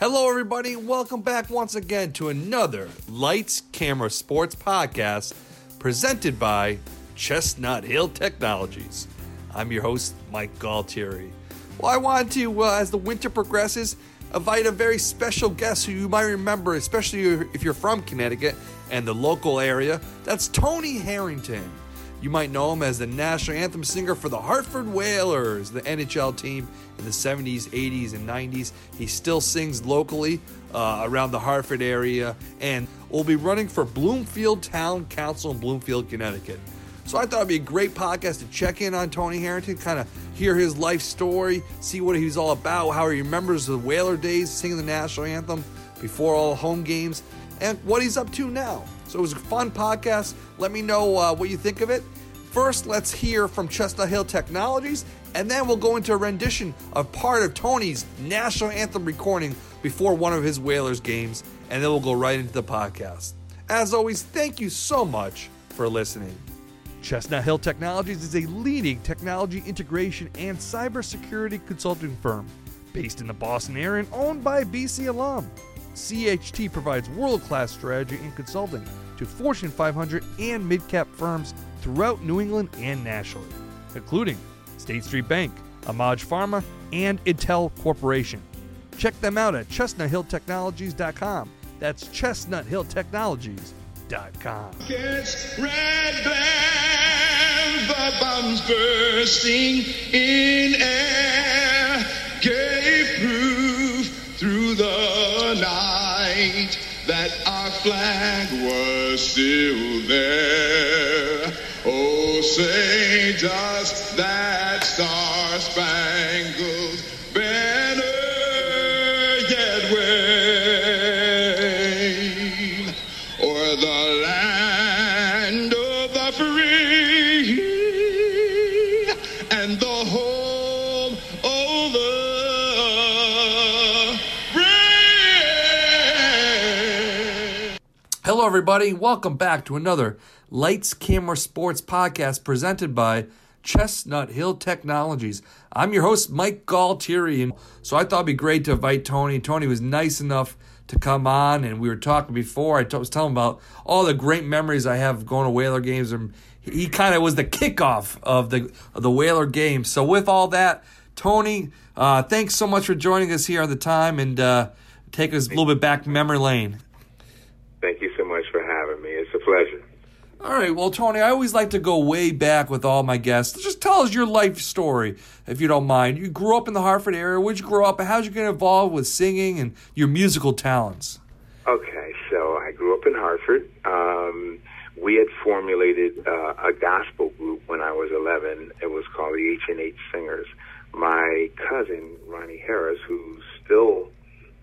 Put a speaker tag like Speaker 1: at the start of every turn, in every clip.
Speaker 1: Hello, everybody. Welcome back once again to another Lights, Camera, Sports podcast presented by Chestnut Hill Technologies. I'm your host, Mike Galtieri. Well, I want to, uh, as the winter progresses, invite a very special guest who you might remember, especially if you're from Connecticut and the local area. That's Tony Harrington. You might know him as the national anthem singer for the Hartford Whalers, the NHL team in the 70s, 80s, and 90s. He still sings locally uh, around the Hartford area and will be running for Bloomfield Town Council in Bloomfield, Connecticut. So I thought it'd be a great podcast to check in on Tony Harrington, kind of hear his life story, see what he's all about, how he remembers the Whaler days, singing the national anthem before all home games, and what he's up to now. So it was a fun podcast. Let me know uh, what you think of it. First, let's hear from Chestnut Hill Technologies, and then we'll go into a rendition of part of Tony's national anthem recording before one of his Whalers games, and then we'll go right into the podcast. As always, thank you so much for listening. Chestnut Hill Technologies is a leading technology integration and cybersecurity consulting firm based in the Boston area and owned by BC alum. CHT provides world class strategy and consulting to Fortune 500 and mid cap firms throughout New England and nationally, including State Street Bank, AMAG Pharma, and Intel Corporation. Check them out at chestnuthilltechnologies.com. That's chestnuthilltechnologies.com.
Speaker 2: Red band, the bombs bursting in air through night that our flag was still there. Oh, say does that star-spangled banner
Speaker 1: everybody. Welcome back to another Lights, Camera, Sports podcast presented by Chestnut Hill Technologies. I'm your host, Mike Galtieri, and so I thought it'd be great to invite Tony. Tony was nice enough to come on, and we were talking before. I was telling about all the great memories I have going to Whaler games, and he kind of was the kickoff of the of the Whaler game. So with all that, Tony, uh, thanks so much for joining us here on the time and uh, take us a little bit back memory lane.
Speaker 3: Thank you so much for having me. It's a pleasure.
Speaker 1: All right, well, Tony, I always like to go way back with all my guests. Just tell us your life story, if you don't mind. You grew up in the Hartford area. Where'd you grow up, how'd you get involved with singing and your musical talents?
Speaker 3: Okay, so I grew up in Hartford. Um, we had formulated uh, a gospel group when I was 11. It was called the H and H Singers. My cousin Ronnie Harris, who's still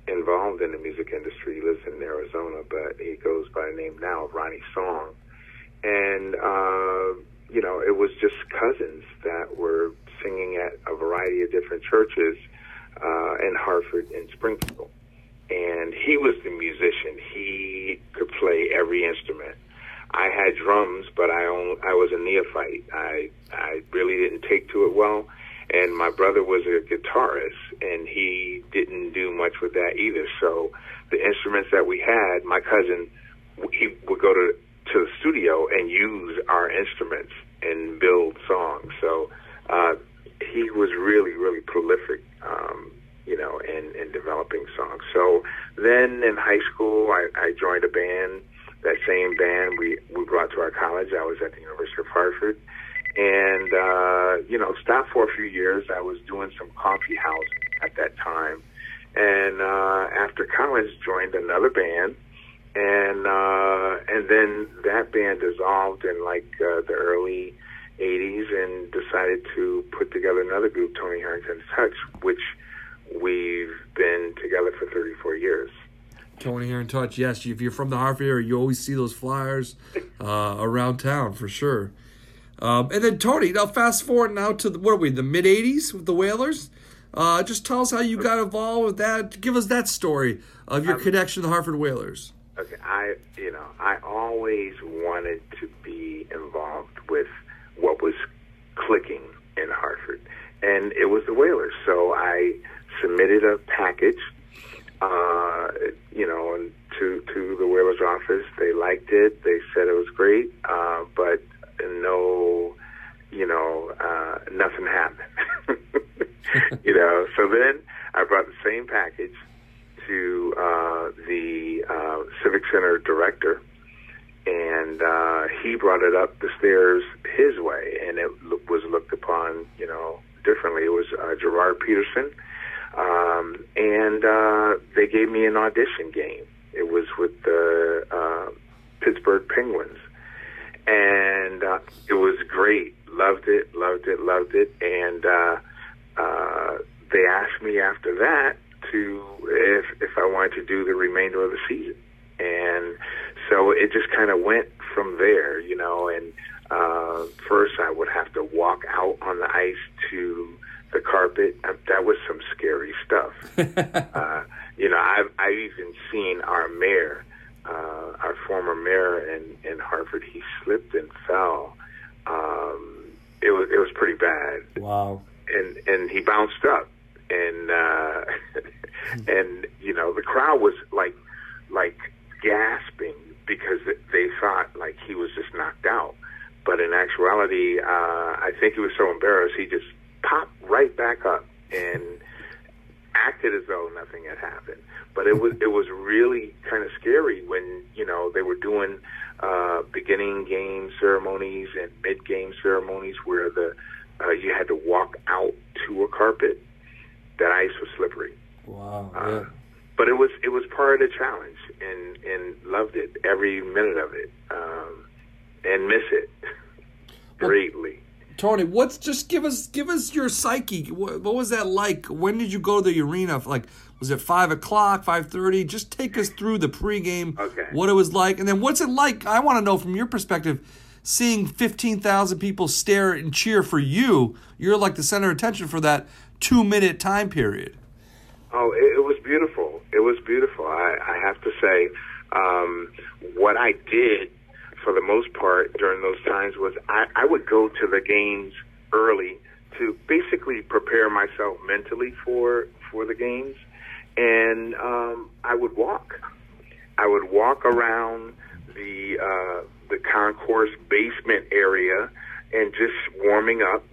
Speaker 3: involved in the music industry, lives in Arizona, but he goes by the name now of Ronnie Song. And uh, you know, it was just cousins that were singing at a variety of different churches uh, in Hartford and Springfield. And he was the musician. He could play every instrument. I had drums, but I only, I was a neophyte. I I really didn't take to it well. And my brother was a guitarist, and he didn't do much with that either. So the instruments that we had, my cousin, he would go to to the studio and use our instruments and build songs. So uh, he was really, really prolific, um, you know, in, in developing songs. So then in high school, I, I joined a band. That same band we we brought to our college. I was at the University of Hartford, and uh, you know, stopped for a few years. I was doing some coffee house at that time, and uh, after college, joined another band and uh, and then that band dissolved in like uh, the early '80s, and decided to put together another group, Tony Harrington's Touch, which we've been together for 34 years.
Speaker 1: Yes, if you're from the Hartford area, you always see those flyers uh, around town for sure. Um, and then Tony, now fast forward now to the, what are we, the mid '80s with the Whalers? Uh, just tell us how you got involved with that. Give us that story of your
Speaker 3: Um,
Speaker 1: connection to the Hartford Whalers.
Speaker 3: Okay, I you know I always wanted to be involved with what was clicking in Hartford, and it was the Whalers. So I submitted a package uh, to to the Whalers office. They liked it. They said it was great, uh, but no, you know, uh, nothing happened. you know, so then I brought the same package to uh, the uh, Civic Center director, and uh, he brought it up the stairs his way, and it lo- was looked upon, you know, differently. It was uh, Gerard Peterson, um, and uh, they gave me an audition game it was with the uh, Pittsburgh Penguins, and uh, it was great. Loved it, loved it, loved it, and uh, uh, they asked me after that to if if I wanted to do the remainder of the season, and so it just kind of went from there, you know. And uh, first, I would have to walk out on the ice to the carpet. Uh, That was some scary stuff. uh, you know, I've I've even seen our mayor, uh, our former mayor in in Hartford. He slipped and fell. Um, it was it was pretty bad
Speaker 4: Wow.
Speaker 3: and and he bounced up and uh and you know the crowd was like like gasping because they thought like he was just knocked out but in actuality uh I think he was so embarrassed he just popped right back up and acted as though nothing had happened but it was it was really kind of scary when you know they were doing uh beginning game ceremonies and mid game ceremonies where the uh, you had to walk out to a carpet. That ice was slippery,
Speaker 4: Wow.
Speaker 3: uh,
Speaker 4: Yeah.
Speaker 3: but it was it was part of the challenge, and and loved it every minute of it, um, and miss it greatly.
Speaker 1: Tony, what's just give us give us your psyche. What, what was that like? When did you go to the arena? Like, was it five o'clock, five thirty? Just take us through the pregame,
Speaker 3: Okay.
Speaker 1: what it was like, and then what's it like? I want to know from your perspective, seeing fifteen thousand people stare and cheer for you. You're like the center of attention for that two minute time period.
Speaker 3: Oh, it, it was beautiful. It was beautiful. I, I have to say, um, what I did for the most part during those times was I, I would go to the games early to basically prepare myself mentally for for the games, and um, I would walk. I would walk around the uh, the concourse basement area and just warming up.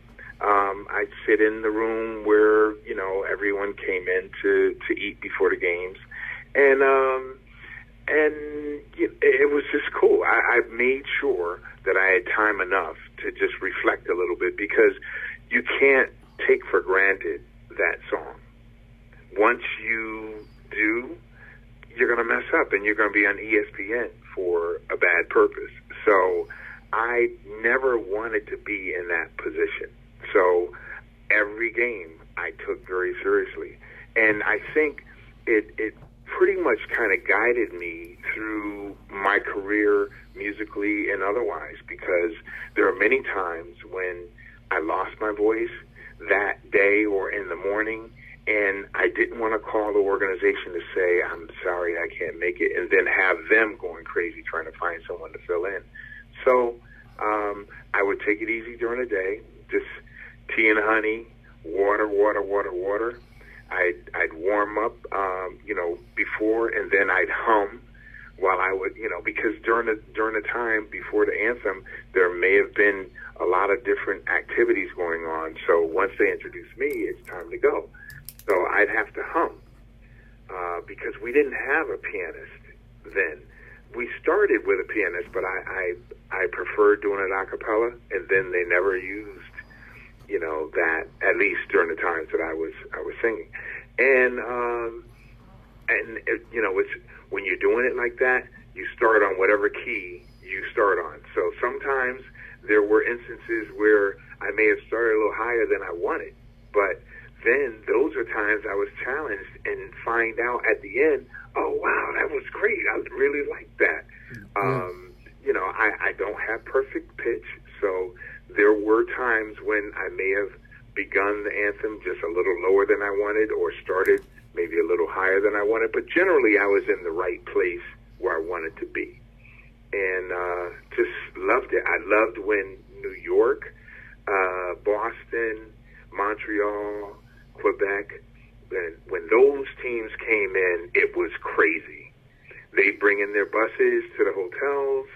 Speaker 3: Um, I'd sit in the room where you know everyone came in to to eat before the games, and um, and it was just cool. I, I made sure that I had time enough to just reflect a little bit because you can't take for granted that song. Once you do, you're going to mess up and you're going to be on ESPN for a bad purpose. So I never wanted to be in that position. So every game I took very seriously. And I think it, it pretty much kind of guided me through my career musically and otherwise because there are many times when I lost my voice that day or in the morning and I didn't want to call the organization to say I'm sorry I can't make it and then have them going crazy trying to find someone to fill in. So um, I would take it easy during the day, just tea and honey, water, water, water, water. I'd, I'd warm up, um, you know, before, and then I'd hum while I would, you know, because during the during the time before the anthem, there may have been a lot of different activities going on. So once they introduced me, it's time to go. So I'd have to hum uh, because we didn't have a pianist then. We started with a pianist, but I I, I preferred doing it a cappella, and then they never used you know that at least during the times that I was I was singing, and um, and it, you know it's when you're doing it like that, you start on whatever key you start on. So sometimes there were instances where I may have started a little higher than I wanted, but then those are times I was challenged and find out at the end, oh wow, that was great. I really liked that. Um, you know, I, I don't have perfect pitch, so there were times when I may have begun the anthem just a little lower than I wanted or started maybe a little higher than I wanted, but generally I was in the right place where I wanted to be. And uh, just loved it. I loved when New York, uh, Boston, Montreal, Quebec, when, when those teams came in, it was crazy. They bring in their buses to the hotels,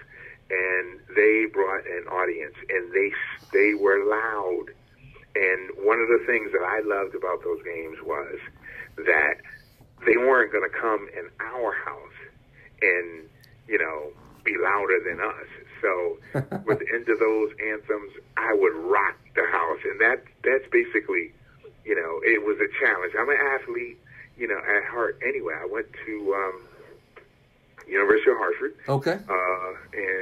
Speaker 3: and they brought an audience, and they they were loud. And one of the things that I loved about those games was that they weren't going to come in our house and you know be louder than us. So with the end of those anthems, I would rock the house, and that that's basically, you know, it was a challenge. I'm an athlete, you know, at heart. Anyway, I went to um, University of Hartford,
Speaker 1: Okay.
Speaker 3: uh, and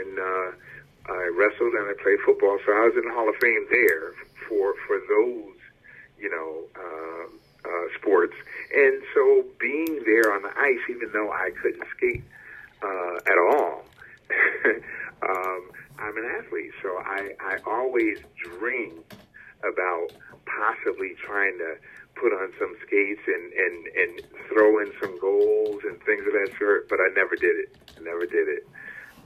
Speaker 3: I wrestled and I played football. So I was in the Hall of Fame there for for those, you know, uh, uh, sports. And so being there on the ice, even though I couldn't skate uh, at all, um, I'm an athlete. So I I always dreamed about possibly trying to put on some skates and, and, and throw in some goals and things of that sort, but I never did it. I never did it.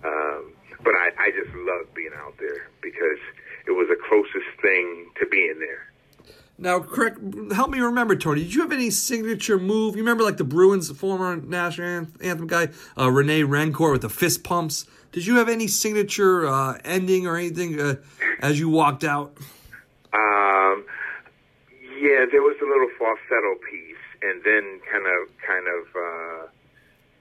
Speaker 3: Um, but I, I just loved being out there because it was the closest thing to being there.
Speaker 1: Now, correct. Help me remember, Tony. Did you have any signature move? You remember, like the Bruins' former national anthem guy, uh, Rene Rancourt, with the fist pumps. Did you have any signature uh, ending or anything uh, as you walked out?
Speaker 3: Um, yeah, there was a little falsetto piece, and then kind of, kind of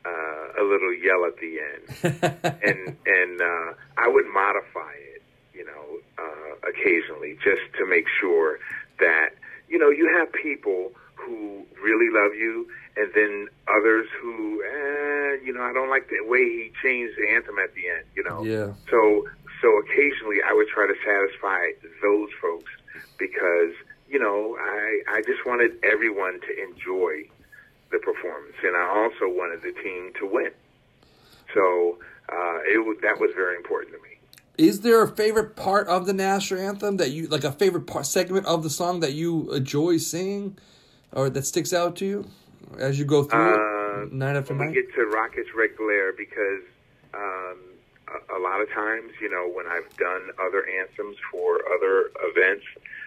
Speaker 3: uh, a little yell at the end, and and uh, I would modify it, you know, uh, occasionally just to make sure that you know you have people who really love you, and then others who, eh, you know, I don't like the way he changed the anthem at the end, you know.
Speaker 1: Yeah.
Speaker 3: So so occasionally I would try to satisfy those folks because you know I I just wanted everyone to enjoy the performance, and I also wanted the team to win. So uh, it that was very important to me.
Speaker 1: Is there a favorite part of the national anthem that you like? A favorite part, segment of the song that you enjoy singing, or that sticks out to you as you go through
Speaker 3: Uh,
Speaker 1: it, night after night?
Speaker 3: we get to Rockets Red Glare, because um, a, a lot of times, you know, when I've done other anthems for other events,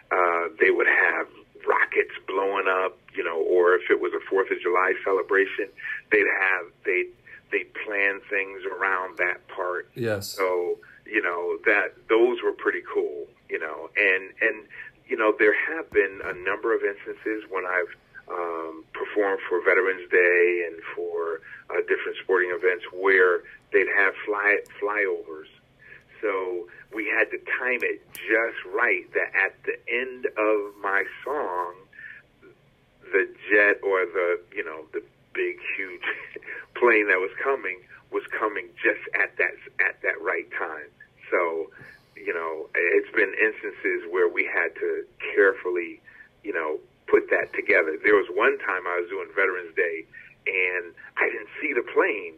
Speaker 3: uh, they would have rockets blowing up, you know, or if it was a Fourth of July celebration, they'd have they they plan things around that part.
Speaker 1: yes.
Speaker 3: So you know that those were pretty cool. You know, and and you know there have been a number of instances when I've um, performed for Veterans Day and for uh, different sporting events where they'd have fly flyovers. So we had to time it just right that at the end of my song, the jet or the you know the big huge plane that was coming was coming just at that at that right time. So, you know, it's been instances where we had to carefully, you know, put that together. There was one time I was doing Veterans Day and I didn't see the plane.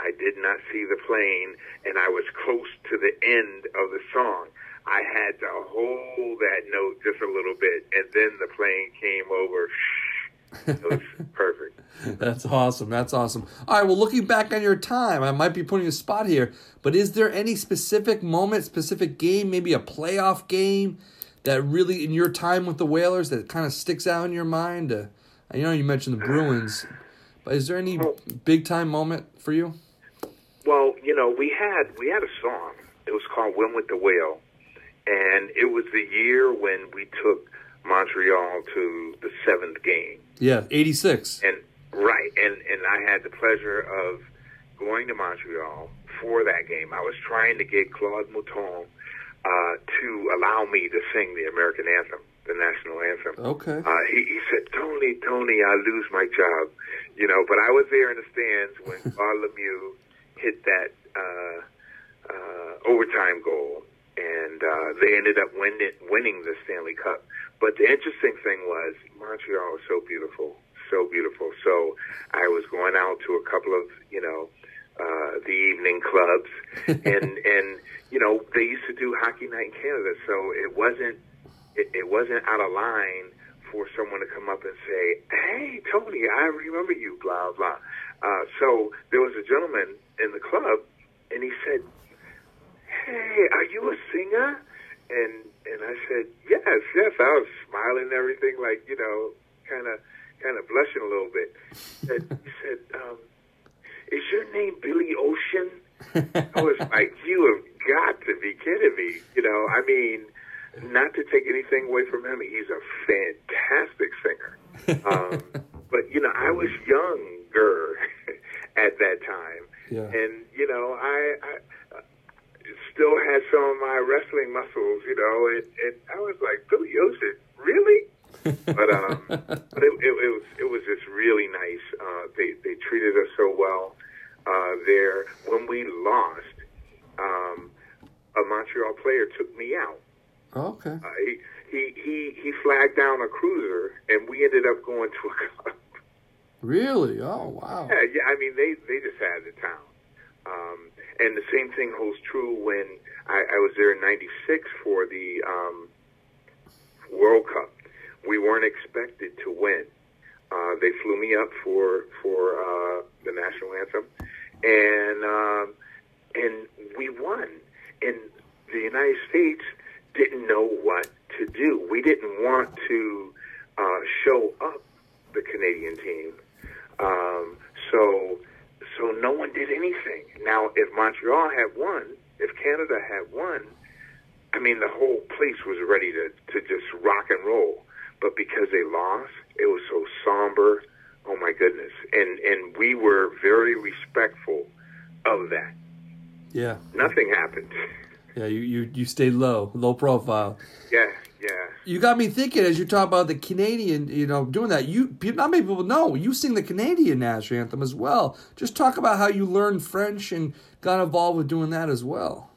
Speaker 3: I did not see the plane and I was close to the end of the song. I had to hold that note just a little bit and then the plane came over. It was perfect.
Speaker 1: That's awesome. That's awesome. All right. Well, looking back on your time, I might be putting a spot here, but is there any specific moment, specific game, maybe a playoff game that really, in your time with the Whalers, that kind of sticks out in your mind? Uh, I know you mentioned the Bruins, but is there any big time moment for you?
Speaker 3: Well, you know, we had we had a song. It was called "Win with the Whale," and it was the year when we took Montreal to the seventh game.
Speaker 1: Yeah, eighty six.
Speaker 3: And right, and and I had the pleasure of going to Montreal for that game. I was trying to get Claude Mouton uh, to allow me to sing the American anthem, the national anthem.
Speaker 1: Okay.
Speaker 3: Uh, he, he said, Tony, Tony, I lose my job. You know, but I was there in the stands when Claude Lemieux hit that uh, uh, overtime goal, and uh, they ended up winning, winning the Stanley Cup. But the interesting thing was Montreal was so beautiful, so beautiful. So I was going out to a couple of, you know, uh, the evening clubs, and and you know they used to do hockey night in Canada, so it wasn't it, it wasn't out of line for someone to come up and say, "Hey, Tony, I remember you." Blah blah. Uh, so there was a gentleman in the club, and he said, "Hey, are you a singer?" And and I said, "Yes, yes." I was smiling and everything, like you know, kind of kind of blushing a little bit. And he said, um, "Is your name Billy Ocean?" I was like, "You have got to be kidding me!" You know, I mean, not to take anything away from him, he's a fantastic singer. Um, but you know, I was younger at that time,
Speaker 1: Yeah.
Speaker 3: and you know, I, I still had some of my wrestling muscles, you know, and, and I was like, Billy Ocean, really? but um, but it, it, it was it was just really nice. Uh, they they treated us so well uh, there. When we lost, um, a Montreal player took me out.
Speaker 1: Okay.
Speaker 3: Uh, he, he he he flagged down a cruiser, and we ended up going to a club.
Speaker 1: Really? Oh wow.
Speaker 3: Yeah, yeah. I mean, they they just had the town. Um, and the same thing holds true when I, I was there in '96 for the um, World Cup. We weren't expected to win. Uh, they flew me up for for uh, the national anthem, and um, and we won. And the United States didn't know what to do. We didn't want to uh, show up the Canadian team. Um, so, so no one did anything. Now, if Montreal had won, if Canada had won, I mean, the whole place was ready to, to just rock and roll. But because they lost, it was so somber. Oh my goodness! And and we were very respectful of that.
Speaker 1: Yeah.
Speaker 3: Nothing happened.
Speaker 1: Yeah. You you you stayed low, low profile.
Speaker 3: Yeah, yeah.
Speaker 1: You got me thinking as you talk about the Canadian, you know, doing that. You not many people know you sing the Canadian national anthem as well. Just talk about how you learned French and got involved with doing that as well.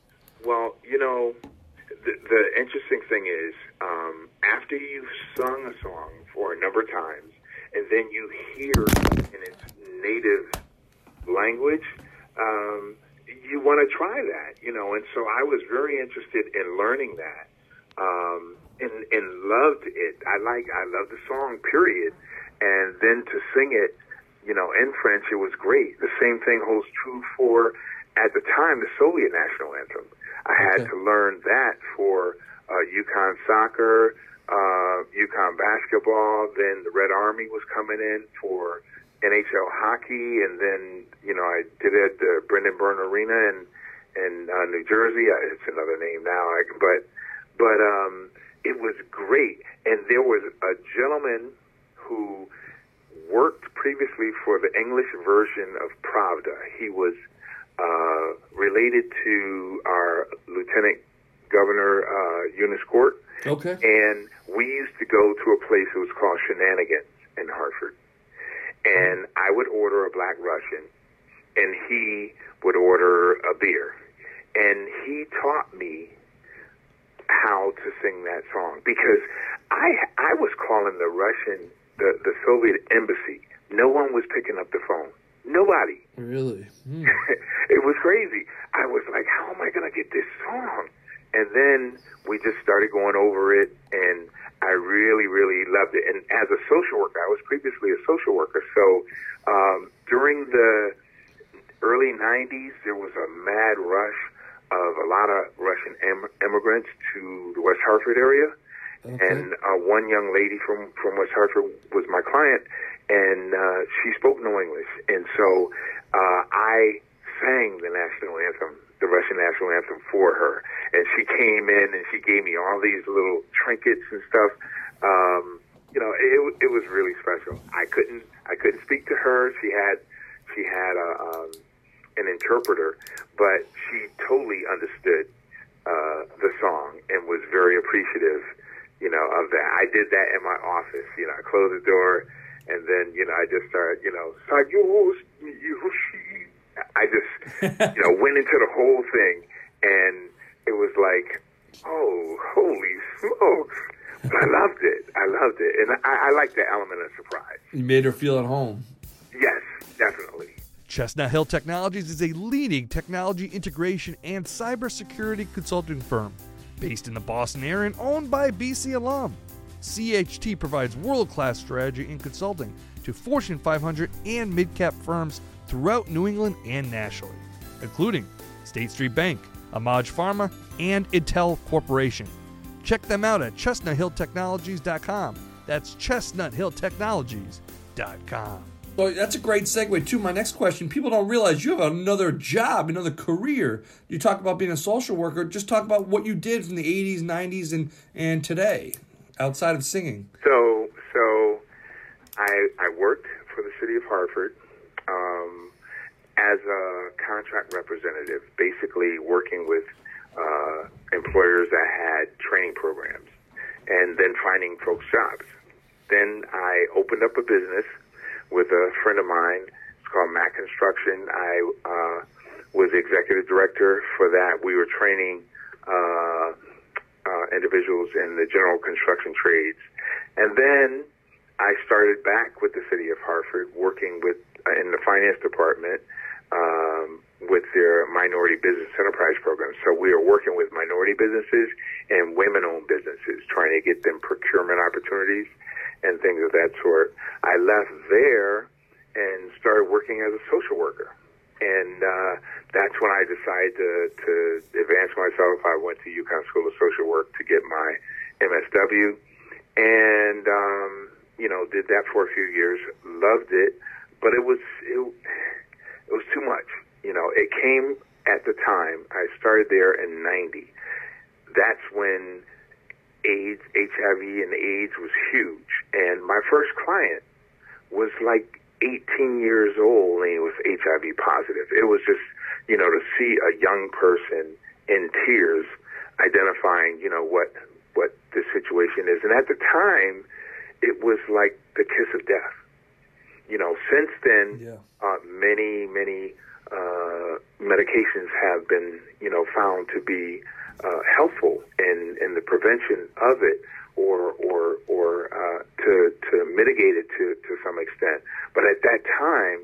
Speaker 3: Well, you know, the, the interesting thing is, um, after you've sung a song for a number of times, and then you hear it in its native language, um, you want to try that, you know. And so I was very interested in learning that, um, and and loved it. I like I love the song, period. And then to sing it, you know, in French, it was great. The same thing holds true for, at the time, the Soviet national anthem. I had
Speaker 1: Okay.
Speaker 3: to learn that for uh, UConn soccer, uh, UConn basketball. Then the Red Army was coming in for NHL hockey, and then you know I did it at the Brendan Byrne Arena in in uh, New Jersey. It's another name now, I, but but um, it was great. And there was a gentleman who worked previously for the English version of Pravda. He was uh, related to our Lieutenant Governor uh, Eunice Groark,
Speaker 1: Okay.
Speaker 3: and we used to go to a place that was called Shenanigans in Hartford. And I would order a Black Russian, and he would order a beer. And he taught me how to sing that song because I I was calling the Russian the the Soviet embassy. No one was picking up the phone. Nobody.
Speaker 1: Really? Hmm.
Speaker 3: it was crazy. I was like, how am I going to get this song? And then we just started going over it, and I really, really loved it. And as a social worker, I was previously a social worker. So um, during the early 90s, there was a mad rush of a lot of Russian em- immigrants to the West Hartford area.
Speaker 1: Okay.
Speaker 3: And uh, one young lady from, from West Hartford was my client, and uh, she spoke no English. And so uh, I sang the national anthem, the Russian national anthem for her. And she came in and she gave me all these little trinkets and stuff. Um, you know, it, it was really special. I couldn't I couldn't speak to her. She had she had a, um, an interpreter, but she totally understood uh, the song and was very appreciative, you know, of that. I did that in my office. You know, I closed the door, and then you know I just started, you know. I just you know went into the whole thing, and it was like, oh, holy smokes! But I loved it. I loved it, and I, I like the element of surprise.
Speaker 1: You made her feel at home.
Speaker 3: Yes, definitely.
Speaker 1: Chestnut Hill Technologies is a leading technology integration and cybersecurity consulting firm based in the Boston area and owned by BC alum. CHT provides world class strategy and consulting to Fortune 500 and mid cap firms throughout New England and nationally, including State Street Bank, AMAG Pharma, and Intel Corporation. Check them out at chestnuthilltechnologies.com. That's chestnuthilltechnologies.com. Well, that's a great segue to my next question. People don't realize you have another job, another career. You talk about being a social worker. Just talk about what you did from the 80s, 90s, and, and today outside of singing.
Speaker 3: So, so I I worked for the city of Hartford um, as a contract representative, basically working with uh, employers that had training programs and then finding folks jobs. Then I opened up a business with a friend of mine. It's called Mac Construction. I uh, was the executive director for that. We were training uh, uh, individuals in the general construction trades. And then I started back with the city of Hartford, working with uh, in the finance department um, with their minority business enterprise program. So we are working with minority businesses and women-owned businesses, trying to get them procurement opportunities and things of that sort. I left there and started working as a social worker. And uh, that's when I decided to, to advance myself. I went to UConn School of Social Work to get my MSW, and um, you know did that for a few years. Loved it, but it was it, it was too much. You know, it came at the time. I started there in '90. That's when AIDS, HIV, and AIDS was huge, and my first client was like 18 years old and he was HIV positive. It was just, you know, to see a young person in tears identifying, you know, what what the situation is. And at the time, it was like the kiss of death. You know, since then,
Speaker 1: Yeah.
Speaker 3: uh, many, many uh, medications have been, you know, found to be uh, helpful in, in the prevention of it or or or uh, to to mitigate it to to some extent. But at that time,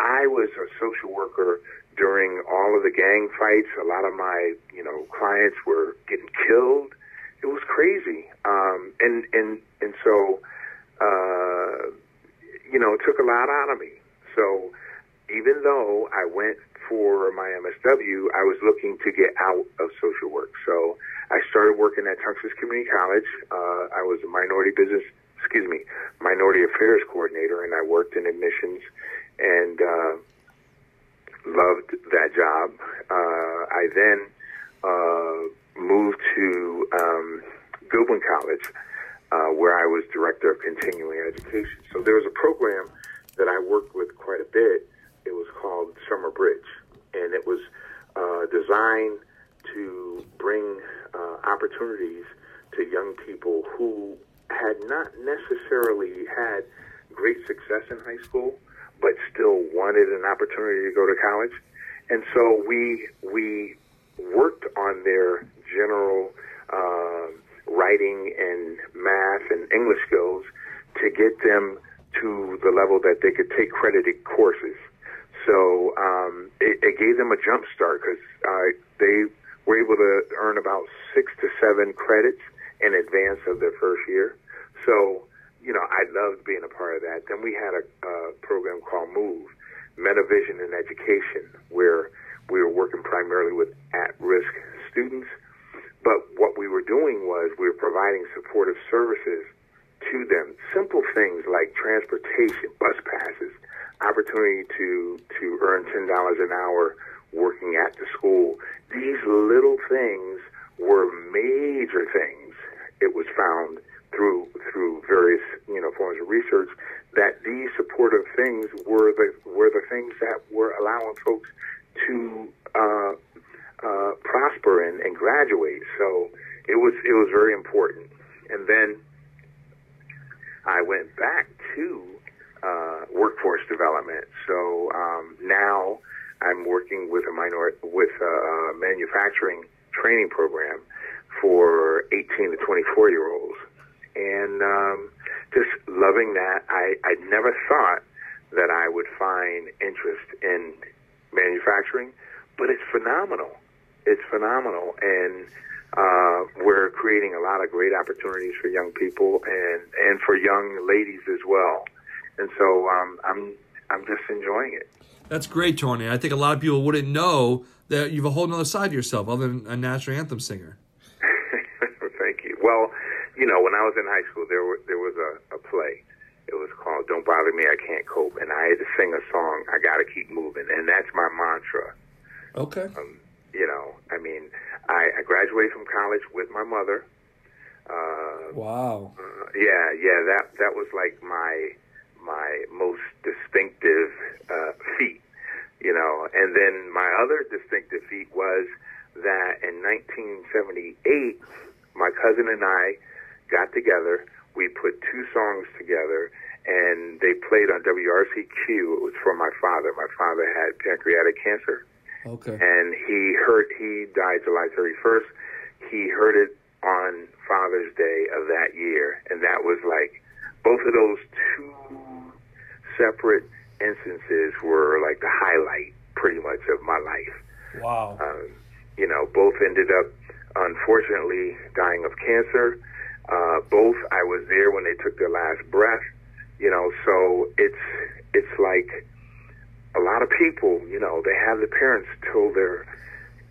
Speaker 3: I was a social worker during all of the gang fights. A lot of my you know clients were getting killed. It was crazy, um, and and and so uh, you know took a lot out of me. So even though I went for my MSW, I was looking to get out of social work. So I started working at Tunxis Community College. Uh, I was a minority business, excuse me, minority affairs coordinator, and I worked in admissions and uh, loved that job. Uh, I then uh, moved to um, Goodwin College, uh, where I was director of continuing education. So there was a program that I worked with quite a bit. It was called Summer Bridge, and it was uh, designed to bring uh, opportunities to young people who had not necessarily had great success in high school, but still wanted an opportunity to go to college. And so we we worked on their general uh, writing and math and English skills to get them to the level that they could take credited courses. So um, it, it gave them a jump start because uh, they were able to earn about six to seven credits in advance of their first year. So, you know, I loved being a part of that. Then we had a, a program called Move, Metavision in Education, where we were working primarily with at-risk students. But what we were doing was we were providing supportive services to them. Simple things like transportation, bus passes, opportunity to, to earn $10 an hour working at the school. These little things were major things. It was found through through various you know forms of research that these supportive things were the were the things that were allowing folks to uh, uh, prosper and, and graduate. So it was it was very important. And then I went back to uh, workforce development. So um, now I'm working with a minor with a, manufacturing training program for 18 to 24 year olds, and um, just loving that. I I never thought that I would find interest in manufacturing, but it's phenomenal. It's phenomenal, and uh, we're creating a lot of great opportunities for young people and and for young ladies as well. And so um, I'm I'm just enjoying it.
Speaker 1: That's great, Tony. I think a lot of people wouldn't know that you have a whole other side to yourself other than a national anthem singer.
Speaker 3: Thank you. Well, you know, when I was in high school, there were there was a, a play. It was called "Don't Bother Me, I Can't Cope," and I had to sing a song. I got to keep moving, and that's my mantra.
Speaker 1: Okay.
Speaker 3: Um, you know, I mean, I, I graduated from college with my mother. Uh,
Speaker 1: Wow.
Speaker 3: uh, yeah, yeah, that that was like my my most distinctive uh, feat, you know. And then my other distinctive feat was that in 1978, my cousin and I got together. We put two songs together, and they played on WRCQ. It was for my father. My father had pancreatic cancer,
Speaker 1: Okay.
Speaker 3: and he heard he died July 31st. He heard it on Father's Day of that year, and that was like both of those two separate instances were like the highlight, pretty much, of my life.
Speaker 1: Wow.
Speaker 3: Um, you know, both ended up unfortunately dying of cancer. Uh, both I was there when they took their last breath. You know, so it's it's like a lot of people. You know, they have the parents till their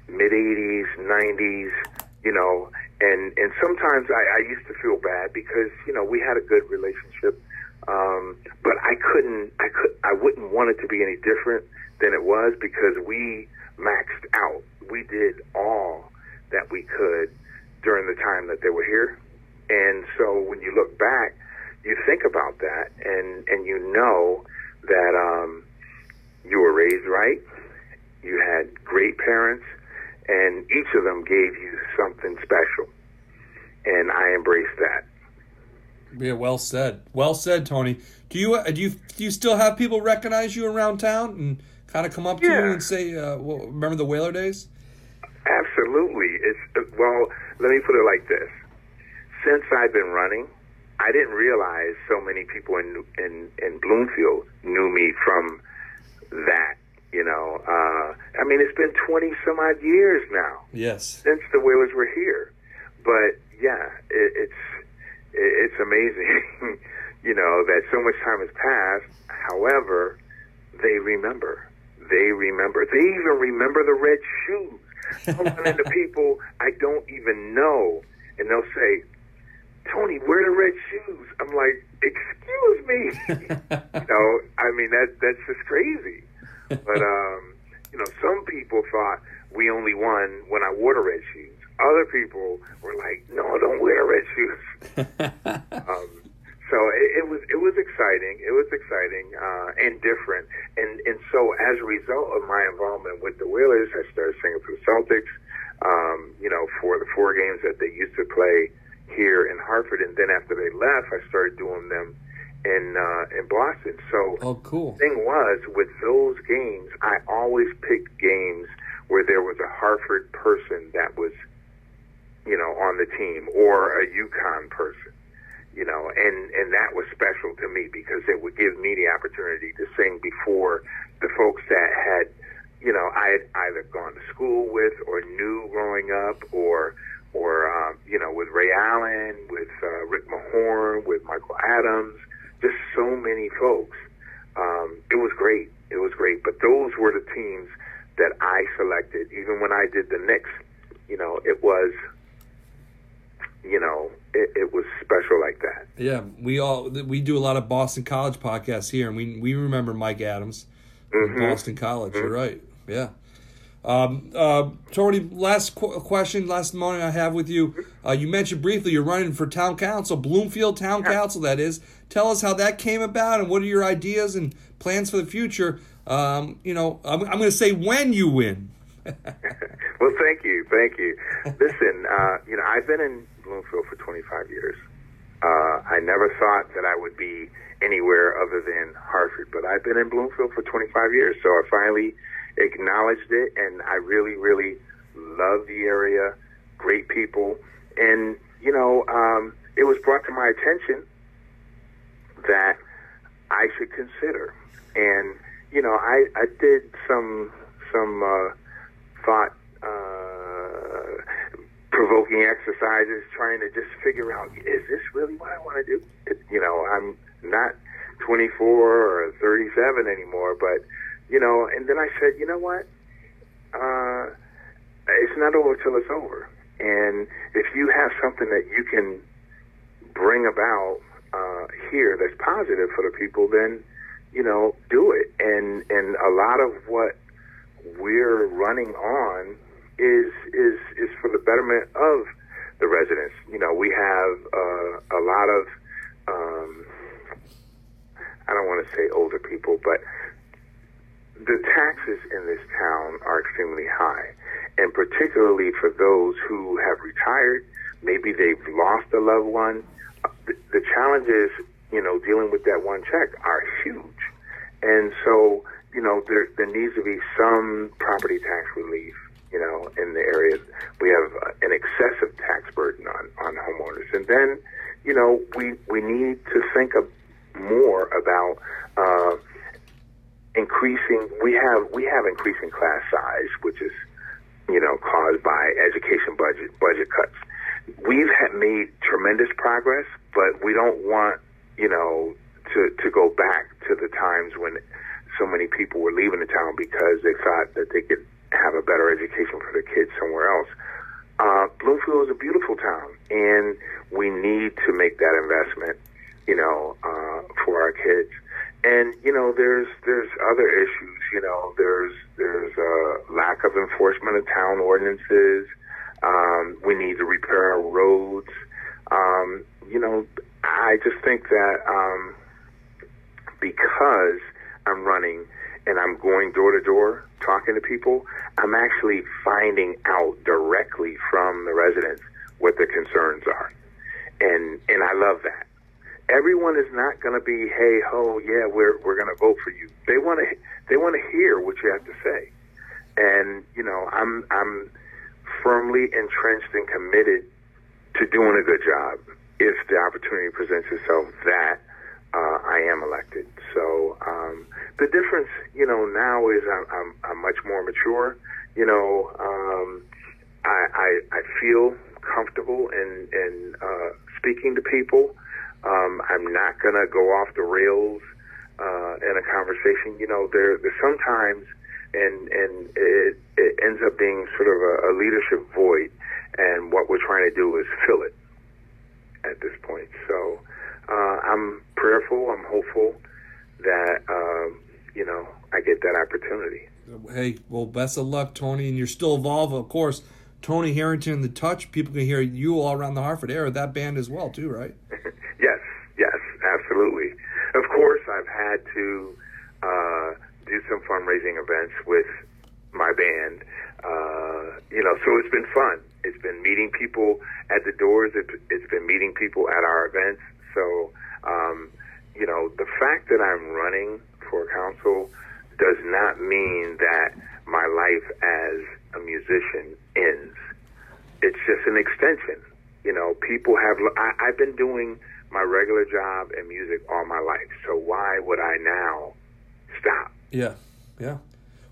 Speaker 3: mid 80s, 90s. You know, and and sometimes I, I used to feel bad because you know we had a good relationship, um, but I couldn't. I could. I wouldn't want it to be any different than it was because we maxed out. We did all that we could during the time that they were here. And so when you look back, you think about that and, and you know that um, you were raised right, you had great parents, and each of them gave you something special. And I embrace that.
Speaker 1: Yeah, well said. Well said, Tony. Do you uh, do you do you still have people recognize you around town and kind of come up to
Speaker 3: Yeah.
Speaker 1: you and say, uh, well, "Remember the Whaler days"?
Speaker 3: Absolutely. It's well. Let me put it like this: since I've been running, I didn't realize so many people in in in Bloomfield knew me from that. You know, uh, I mean, it's been twenty some odd years now
Speaker 1: Yes.
Speaker 3: since the Whalers were here. But yeah, it, it's it, it's amazing. you know that so much time has passed. However, they remember. They remember. They even remember the red shoes. Running into people I don't even know, and they'll say, "Tony, where are the red shoes?" I'm like, "Excuse me." you know, I mean that that's just crazy. But um, you know, some people thought we only won when I wore the red shoes. Other people were like, "No, don't wear red shoes." um, so it, it was it was exciting. It was exciting uh, and different. And and so as a result of my involvement with the Whalers, I started singing for the Celtics. Um, you know, for the four games that they used to play here in Hartford, and then after they left, I started doing them in uh, in Boston. So
Speaker 1: oh, cool.
Speaker 3: thing was with those games, I always picked games where there was a Hartford person that was, you know, on the team or a UConn person, you know, and and that was special to me because it would give me the opportunity to sing before the folks that had, you know, I had either gone to school with or knew growing up or or um, you know with Ray Allen, with uh, Rick Mahorn, with Michael Adams, just so many folks um, it was great. It was great. But those were the teams that I selected. Even when I did the Knicks, you know, it was, you know, it, it was special like that.
Speaker 1: Yeah, we all we do a lot of Boston College podcasts here, and we we remember Mike Adams, from
Speaker 3: Mm-hmm.
Speaker 1: Boston College. You're right. Yeah. Um, uh, Tony, last qu- question, last moment I have with you. Uh, you mentioned briefly you're running for town council, Bloomfield Town Council. That is. Tell us how that came about, and what are your ideas and plans for the future. Um, you know, I'm, I'm going to say when you win.
Speaker 3: well, thank you, thank you. Listen, uh, you know, I've been in Bloomfield for 25 years. Uh, I never thought that I would be anywhere other than Hartford, but I've been in Bloomfield for 25 years, so I finally acknowledged it, and I really, really love the area. Great people, and you know, um, it was brought to my attention that I should consider, and you know, I I did some some uh, thought uh, provoking exercises, trying to just figure out is this really what I want to do? You know, I'm not 24 or 37 anymore, but you know, and then I said, you know what? Uh, it's not over till it's over. And if you have something that you can bring about uh, here that's positive for the people, then you know, do it. And and a lot of what we're running on is is is for the betterment of the residents. You know, we have uh, a lot of um, I don't want to say older people, but the taxes in this town are extremely high, and particularly for those who have retired, maybe they've lost a loved one. Uh, the, the challenges, you know, dealing with that one check are huge, and so you know there there needs to be some property tax relief. You know, in the areas we have uh, an excessive tax burden on on homeowners, and then you know we we need to think of more about. Uh, increasing we have we have increasing class size which is you know caused by education budget budget cuts we've had made tremendous progress but we don't want you know to to go back to the times when so many people were leaving the town because they thought that they could have a better education for their kids somewhere else uh, Bloomfield is a beautiful town and we need to make that investment you know uh, for our kids and you know there's there's other issues you know there's there's a lack of enforcement of town ordinances um, we need to repair our roads um, you know I just think that um, because I'm running and I'm going door to door talking to people I'm actually finding out directly from the residents what their concerns are and and I love that everyone is not going to be, hey ho, yeah, we're we're going to vote for you. They want to they want to hear what you have to say, and you know, I'm I'm firmly entrenched and committed to doing a good job if the opportunity presents itself that uh, I am elected. So um, the difference, you know, now is I'm, I'm, I'm much more mature. You know, um, I, I I feel comfortable in in uh, speaking to people. Um, I'm not going to go off the rails uh, in a conversation. You know, there, there's sometimes, and and it, it ends up being sort of a, a leadership void, and what we're trying to do is fill it at this point. So uh, I'm prayerful. I'm hopeful that um, you know I get that opportunity.
Speaker 1: Hey, well, best of luck, Tony, and you're still involved, of course. Tony Harrington and the Touch. People can hear you all around the Hartford area. That band as well, too, right?
Speaker 3: yes, yes, absolutely. Of course, I've had to uh, do some fundraising events with my band. Uh, you know, so it's been fun. It's been meeting people at the doors. It, it's been meeting people at our events. So, um, you know, the fact that I'm running for council does not mean that my life as a musician ends. It's just an extension. You know, people have. I, I've been doing my regular job and music all my life, so why would I now stop?
Speaker 1: Yeah, yeah.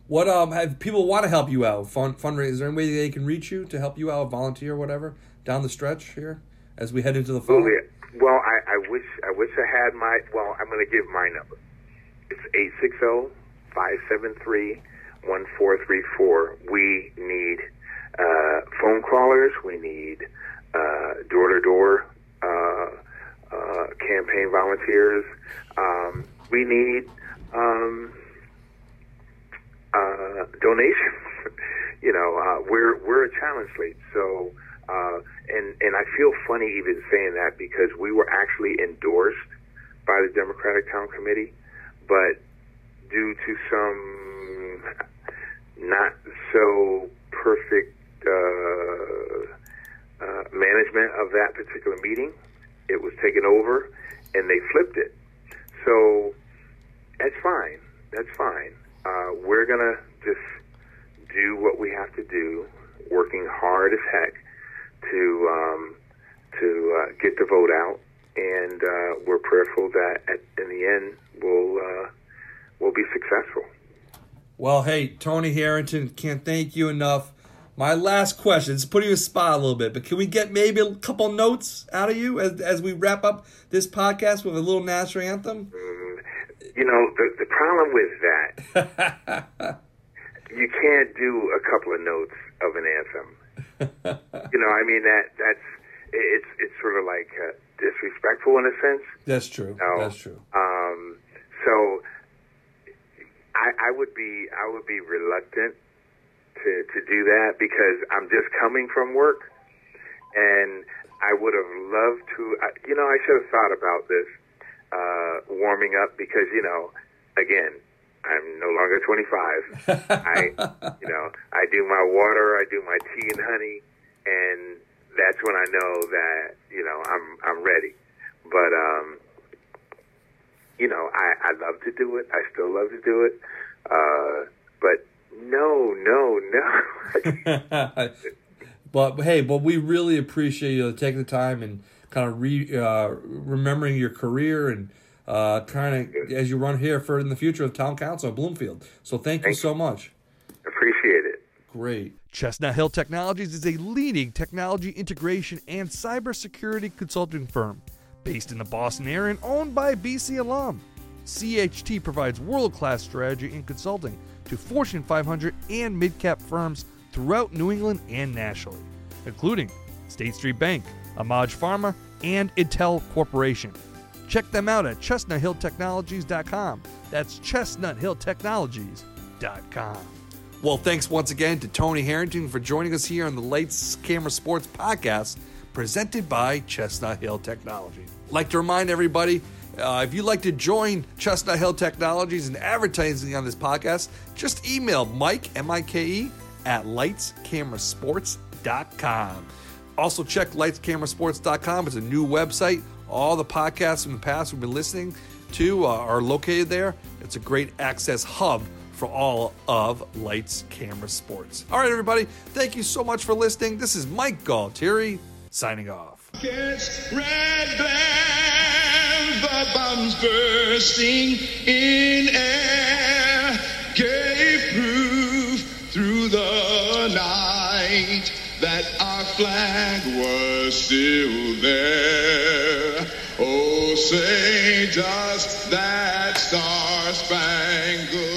Speaker 1: What um have people want to help you out? Fund fundraiser. Is there any way they can reach you to help you out, volunteer, or whatever, down the stretch here as we head into the fall?
Speaker 3: Well, well I, I wish I wish I had my. Well, I'm going to give my number. It's eight six zero five seven three. 1434. We need uh, phone callers. We need door to door campaign volunteers. Um, we need um, uh, donations. you know, uh, we're we're a challenge slate, so uh, and and I feel funny even saying that because we were actually endorsed by the Democratic Town Committee, but due to some not so perfect uh, uh, management of that particular meeting. It was taken over, and they flipped it. So that's fine. That's fine. Uh, we're gonna just do what we have to do, working hard as heck to um, to uh, get the vote out, and uh, we're prayerful that at, in the end we'll uh, we'll be successful.
Speaker 1: Well, hey, Tony Harrington, can't thank you enough. My last question, it's putting you a spot a little bit, but can we get maybe a couple notes out of you as, as we wrap up this podcast with a little national anthem?
Speaker 3: Mm, you know, the, the problem with that, you can't do a couple of notes of an anthem. you know, I mean that that's it's it's sort of like uh, disrespectful in a sense.
Speaker 1: That's true.
Speaker 3: You know?
Speaker 1: That's true.
Speaker 3: Um, so I, I would be I would be reluctant to to do that because I'm just coming from work, and I would have loved to. You know, I should have thought about this. uh, warming up because you know, again, I'm no longer 25. I, you know, I do my water, I do my tea and honey, and that's when I know that you know I'm I'm ready. But um, you know, I I love to do it. I still love to do it. Uh, but no, no, no.
Speaker 1: but hey, but we really appreciate you taking the time and kind of re uh, remembering your career and uh, trying to as you run here for in the future of town council of Bloomfield. So thank,
Speaker 3: Thank
Speaker 1: you so much.
Speaker 3: Appreciate it.
Speaker 1: Great. Chestnut Hill Technologies is a leading technology integration and cybersecurity consulting firm based in the Boston area and owned by BC alum. CHT provides world class strategy and consulting to Fortune 500 and mid cap firms throughout New England and nationally, including State Street Bank, AMAG Pharma, and Intel Corporation. Check them out at chestnuthilltechnologies.com. That's chestnuthilltechnologies.com. Well, thanks once again to Tony Harrington for joining us here on the Lights Camera Sports podcast presented by Chestnut Hill Technology. Like to remind everybody, uh, if you'd like to join Chestnut Hill Technologies and advertising on this podcast, just email Mike, M I K E, at lightscamerasports.com. Also, check lightscamerasports.com. It's a new website. All the podcasts from the past we've been listening to uh, are located there. It's a great access hub for all of Lights Camera Sports. All right, everybody, thank you so much for listening. This is Mike Galtieri signing off.
Speaker 2: Band, the bombs bursting in air gave proof through the night that our flag was still there. Oh, say does that star-spangled banner